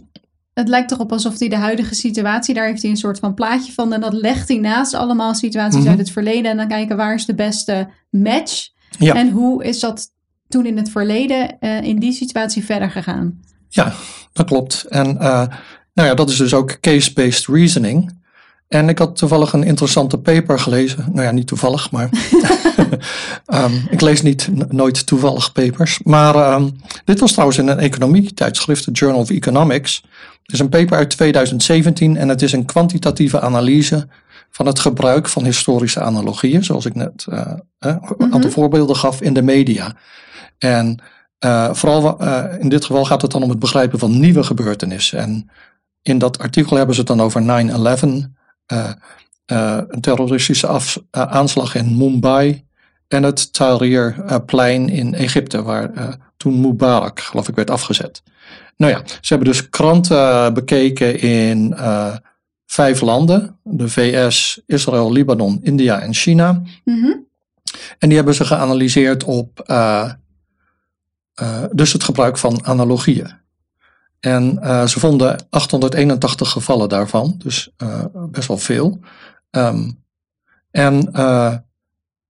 Speaker 1: Het lijkt toch op alsof hij de huidige situatie, daar heeft hij een soort van plaatje van. En dat legt hij naast allemaal situaties mhm. uit het verleden. En dan kijken waar is de beste match. Ja. En hoe is dat toen in het verleden uh, in die situatie verder gegaan?
Speaker 2: Ja, dat klopt. En uh, nou ja, dat is dus ook case-based reasoning. En ik had toevallig een interessante paper gelezen. Nou ja, niet toevallig, maar um, ik lees niet, nooit toevallig papers. Maar um, dit was trouwens in een economie-tijdschrift, het Journal of Economics. Het is een paper uit 2017 en het is een kwantitatieve analyse van het gebruik van historische analogieën, zoals ik net uh, een aantal mhm. voorbeelden gaf in de media. En uh, vooral uh, in dit geval gaat het dan om het begrijpen van nieuwe gebeurtenissen. En in dat artikel hebben ze het dan over 9-11, uh, een terroristische af, uh, aanslag in Mumbai en het Tahrirplein in Egypte, waar toen Mubarak, geloof ik, werd afgezet. Nou ja, ze hebben dus kranten bekeken in vijf landen: de VS, Israël, Libanon, India en China. Mm-hmm. En die hebben ze geanalyseerd op dus het gebruik van analogieën. En uh, ze vonden 881 gevallen daarvan, dus uh, best wel veel. Um, en uh,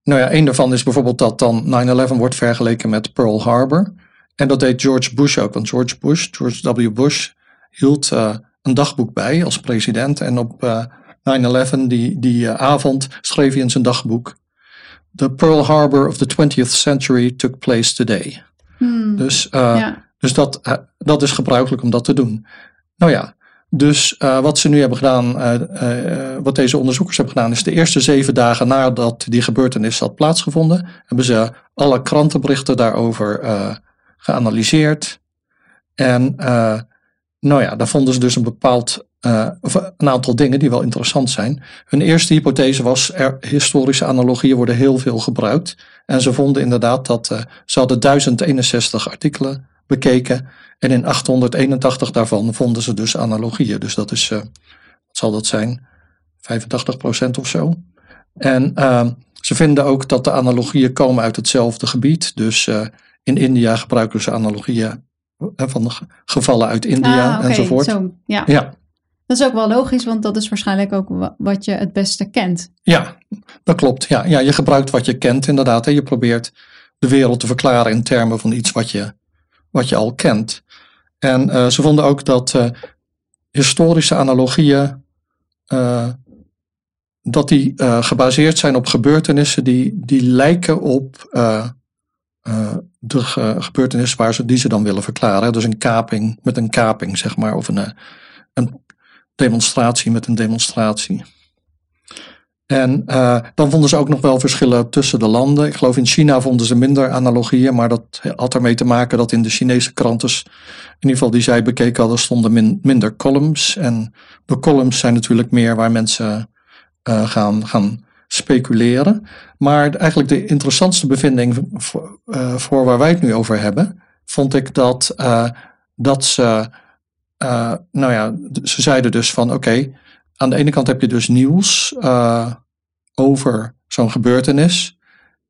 Speaker 2: nou ja, een daarvan is bijvoorbeeld dat dan 9-11 wordt vergeleken met Pearl Harbor. En dat deed George Bush ook, want George Bush, George W. Bush, hield een dagboek bij als president. En op 9-11, die, die avond, schreef hij in zijn dagboek. The Pearl Harbor of the 20th century took place today. Hmm. Dus, dus dat, dat is gebruikelijk om dat te doen. Nou ja, dus uh, wat ze nu hebben gedaan, uh, wat deze onderzoekers hebben gedaan, is de eerste zeven dagen nadat die gebeurtenis had plaatsgevonden, hebben ze alle krantenberichten daarover geanalyseerd. En nou ja, daar vonden ze dus een bepaald, een aantal dingen die wel interessant zijn. Hun eerste hypothese was, er, historische analogieën worden heel veel gebruikt. En ze vonden inderdaad dat ze hadden 1061 artikelen bekeken. En in 881 daarvan vonden ze dus analogieën. Dus dat is, uh, wat zal dat zijn? 85% of zo. En uh, ze vinden ook dat de analogieën komen uit hetzelfde gebied. Dus uh, in India gebruiken ze analogieën van gevallen uit India ah, okay. enzovoort. Zo,
Speaker 1: ja. ja. Dat is ook wel logisch, want dat is waarschijnlijk ook wat je het beste kent.
Speaker 2: Ja, dat klopt. Ja, ja je gebruikt wat je kent inderdaad. En je probeert de wereld te verklaren in termen van iets wat je wat je al kent. En uh, ze vonden ook dat uh, historische analogieën, uh, dat die gebaseerd zijn op gebeurtenissen die, die lijken op de gebeurtenis waar ze, die ze dan willen verklaren. Dus een kaping met een kaping, zeg maar, of een, een demonstratie met een demonstratie. En uh, dan vonden ze ook nog wel verschillen tussen de landen. Ik geloof in China vonden ze minder analogieën, maar dat had ermee te maken dat in de Chinese kranten, in ieder geval die zij bekeken hadden, stonden minder columns. En de columns zijn natuurlijk meer waar mensen uh, gaan, gaan speculeren. Maar eigenlijk de interessantste bevinding voor, uh, voor, waar wij het nu over hebben, vond ik dat, dat ze, nou ja, ze zeiden dus van oké. Aan de ene kant heb je dus nieuws uh, over zo'n gebeurtenis.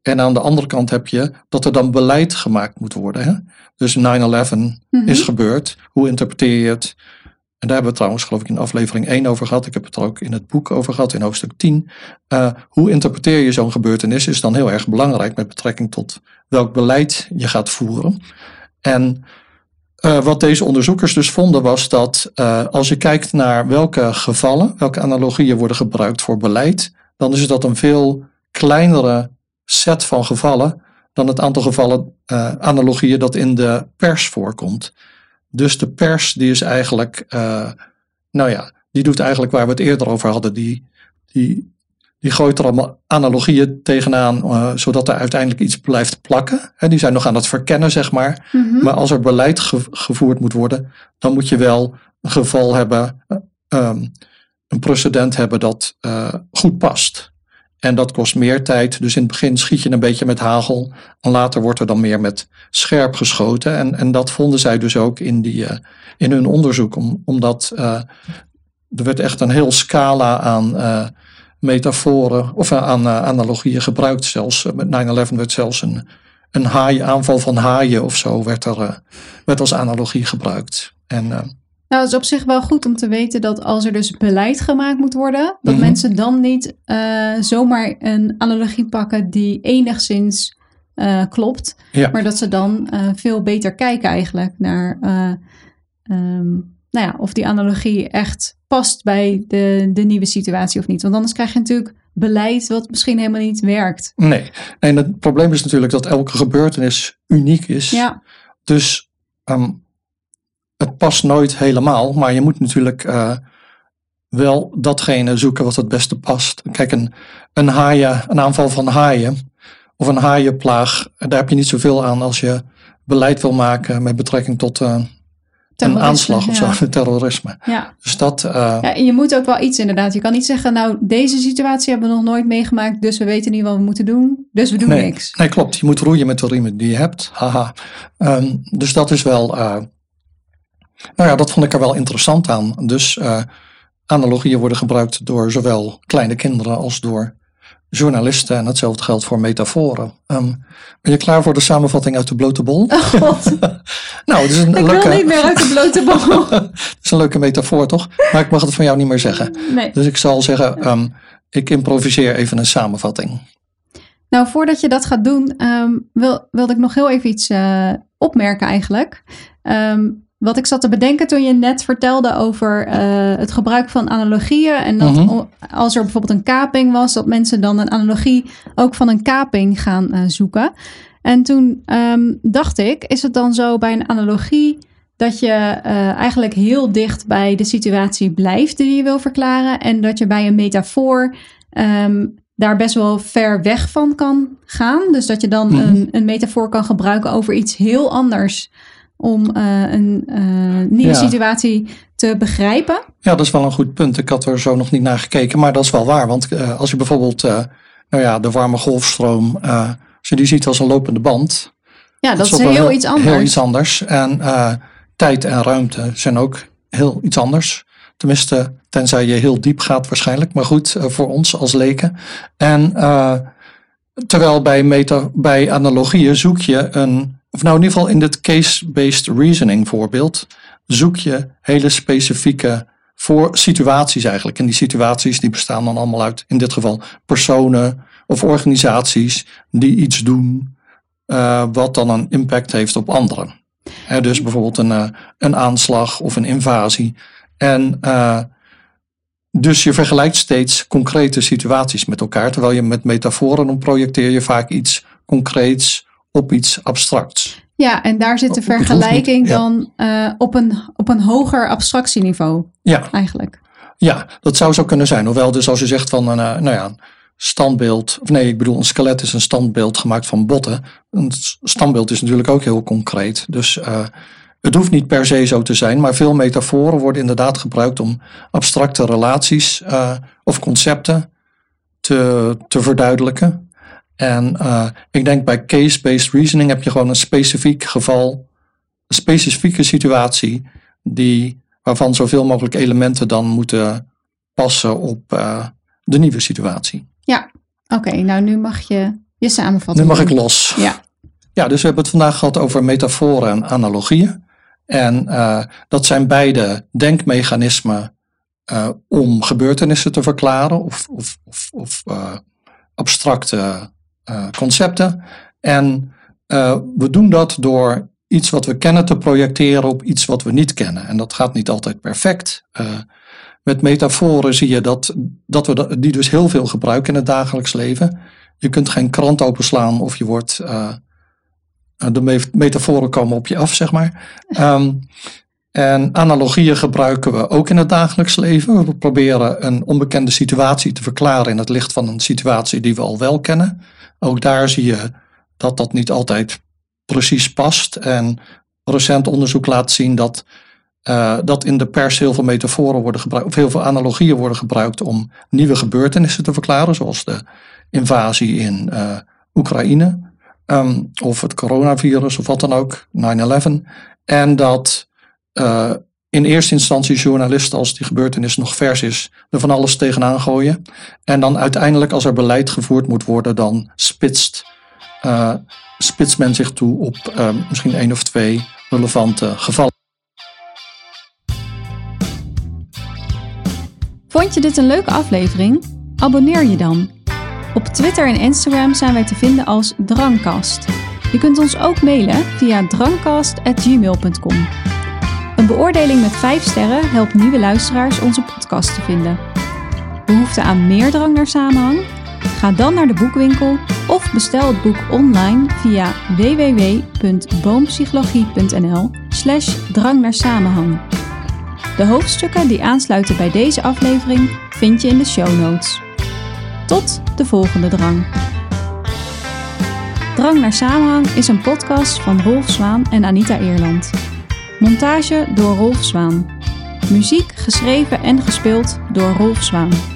Speaker 2: En aan de andere kant heb je dat er dan beleid gemaakt moet worden. Hè? Dus 9-11 mm is gebeurd. Hoe interpreteer je het? En daar hebben we trouwens, geloof ik, in aflevering 1 over gehad. Ik heb het er ook in het boek over gehad, in hoofdstuk 10. Uh, hoe interpreteer je zo'n gebeurtenis is dan heel erg belangrijk met betrekking tot welk beleid je gaat voeren. En uh, wat deze onderzoekers dus vonden was dat uh, als je kijkt naar welke gevallen, welke analogieën worden gebruikt voor beleid, dan is dat een veel kleinere set van gevallen dan het aantal gevallen uh, analogieën dat in de pers voorkomt. Dus de pers die is eigenlijk, nou ja, die doet eigenlijk waar we het eerder over hadden, die, die die gooit er allemaal analogieën tegenaan, uh, zodat er uiteindelijk iets blijft plakken. He, die zijn nog aan het verkennen, zeg maar. Mm -hmm. Maar als er beleid ge gevoerd moet worden, dan moet je wel een geval hebben, uh, um, een precedent hebben dat uh, goed past. En dat kost meer tijd. Dus in het begin schiet je een beetje met hagel. En later wordt er dan meer met scherp geschoten. En, en dat vonden zij dus ook in, die, in hun onderzoek. Om, omdat er werd echt een heel scala aan metaforen of aan uh, analogieën gebruikt. Zelfs eh, met 9-11 werd zelfs een, een haaien, aanval van haaien of zo werd, er, werd als analogie gebruikt. En,
Speaker 1: nou, het is op zich wel goed om te weten dat als er dus beleid gemaakt moet worden, dat mhm. mensen dan niet zomaar een analogie pakken die enigszins klopt, maar dat ze dan veel beter kijken eigenlijk naar um, nou ja, of die analogie echt past bij de, de nieuwe situatie of niet. Want anders krijg je natuurlijk beleid wat misschien helemaal niet werkt.
Speaker 2: Nee, en het probleem is natuurlijk dat elke gebeurtenis uniek is. Ja. Dus um, het past nooit helemaal, maar je moet natuurlijk uh, wel datgene zoeken wat het beste past. Kijk, een, een haaien, een aanval van haaien of een haaienplaag, daar heb je niet zoveel aan als je beleid wil maken met betrekking tot uh, een aanslag of zo, terrorisme. Ja. Dus dat. Uh,
Speaker 1: ja, en je moet ook wel iets inderdaad. Je kan niet zeggen, nou, deze situatie hebben we nog nooit meegemaakt, dus we weten niet wat we moeten doen, dus we doen niks.
Speaker 2: Nee, klopt. Je moet roeien met de riemen die je hebt. Haha. Um, dus dat is wel. Uh, nou ja, dat vond ik er wel interessant aan. Dus uh, analogieën worden gebruikt door zowel kleine kinderen als door journalisten en hetzelfde geldt voor metaforen. Um, ben je klaar voor de samenvatting uit de blote bol?
Speaker 1: Oh god.
Speaker 2: nou, het is een
Speaker 1: ik
Speaker 2: leuke...
Speaker 1: wil niet meer uit de blote bol.
Speaker 2: het is een leuke metafoor, toch? Maar ik mag het van jou niet meer zeggen. Nee. Dus ik zal zeggen, um, ik improviseer even een samenvatting.
Speaker 1: Nou, voordat je dat gaat doen, um, wil, wilde ik nog heel even iets uh, opmerken eigenlijk. Wat ik zat te bedenken toen je net vertelde over eh, het gebruik van analogieën. En dat mhm. als er bijvoorbeeld een kaping was, dat mensen dan een analogie ook van een kaping gaan uh, zoeken. En toen ehm, dacht ik, is het dan zo bij een analogie dat je uh, eigenlijk heel dicht bij de situatie blijft die je wil verklaren. En dat je bij een metafoor um, daar best wel ver weg van kan gaan. Dus dat je dan mhm. een, een metafoor kan gebruiken over iets heel anders om uh, een uh, nieuwe situatie te begrijpen.
Speaker 2: Ja, dat is wel een goed punt. Ik had er zo nog niet naar gekeken, maar dat is wel waar. Want uh, als je bijvoorbeeld nou ja, de warme golfstroom, als je die ziet als een lopende band.
Speaker 1: Ja, dat, is heel, heel, iets anders.
Speaker 2: Heel iets anders. En tijd en ruimte zijn ook heel iets anders. Tenminste, tenzij je heel diep gaat waarschijnlijk. Maar goed, voor ons als leken. En terwijl bij, meta, bij analogieën zoek je een of nou in ieder geval in dit case-based reasoning voorbeeld, zoek je hele specifieke voor situaties eigenlijk. En die situaties die bestaan dan allemaal uit, in dit geval, personen of organisaties die iets doen uh, wat dan een impact heeft op anderen. dus bijvoorbeeld een, uh, een aanslag of een invasie. En uh, dus je vergelijkt steeds concrete situaties met elkaar, terwijl je met metaforen dan projecteer je vaak iets concreets op iets abstracts.
Speaker 1: Ja, en daar zit de vergelijking dan uh, op, een, op een hoger abstractieniveau. Ja. Eigenlijk.
Speaker 2: Ja, dat zou zo kunnen zijn. Hoewel dus als je zegt van een, uh, nou ja, standbeeld, of nee, ik bedoel een skelet is een standbeeld gemaakt van botten. Een standbeeld is natuurlijk ook heel concreet. Dus uh, het hoeft niet per se zo te zijn, maar veel metaforen worden inderdaad gebruikt om abstracte relaties of concepten te, te verduidelijken. En uh, ik denk bij case-based reasoning heb je gewoon een specifiek geval, een specifieke situatie, die, waarvan zoveel mogelijk elementen dan moeten passen op uh, de nieuwe situatie.
Speaker 1: Ja, oké. nou, nu mag je je samenvatten.
Speaker 2: Nu mag ik los. Ja. Ja, dus we hebben het vandaag gehad over metaforen en analogieën. En uh, dat zijn beide denkmechanismen om gebeurtenissen te verklaren of, of, of, of abstracte uh, concepten. En uh, we doen dat door iets wat we kennen te projecteren op iets wat we niet kennen. En dat gaat niet altijd perfect. Uh, met metaforen zie je dat, dat we die dus heel veel gebruiken in het dagelijks leven. Je kunt geen krant openslaan of je wordt. de metaforen komen op je af, zeg maar. Um, en analogieën gebruiken we ook in het dagelijks leven. We proberen een onbekende situatie te verklaren in het licht van een situatie die we al wel kennen. Ook daar zie je dat dat niet altijd precies past. En recent onderzoek laat zien dat, uh, dat in de pers heel veel metaforen worden gebruikt, of heel veel analogieën worden gebruikt om nieuwe gebeurtenissen te verklaren, zoals de invasie in uh, Oekraïne, um, of het coronavirus, of wat dan ook, 9-11. En dat uh, in eerste instantie journalisten, als die gebeurtenis nog vers is, er van alles tegenaan gooien. En dan uiteindelijk, als er beleid gevoerd moet worden, dan spitst, uh, men zich toe op uh, misschien één of twee relevante gevallen.
Speaker 1: Vond je dit een leuke aflevering? Abonneer je dan. Op Twitter en Instagram zijn wij te vinden als Drangkast. Je kunt ons ook mailen via drangkast.gmail.com. Een beoordeling met 5 sterren helpt nieuwe luisteraars onze podcast te vinden. Behoefte aan meer drang naar samenhang? Ga dan naar de boekwinkel of bestel het boek online via www.boompsychologie.nl/slash drang naar samenhang. De hoofdstukken die aansluiten bij deze aflevering vind je in de show notes. Tot de volgende drang. Drang naar samenhang is een podcast van Rolf Zwaan en Anita Eerland. Montage door Rolf Zwaan. Muziek geschreven en gespeeld door Rolf Zwaan.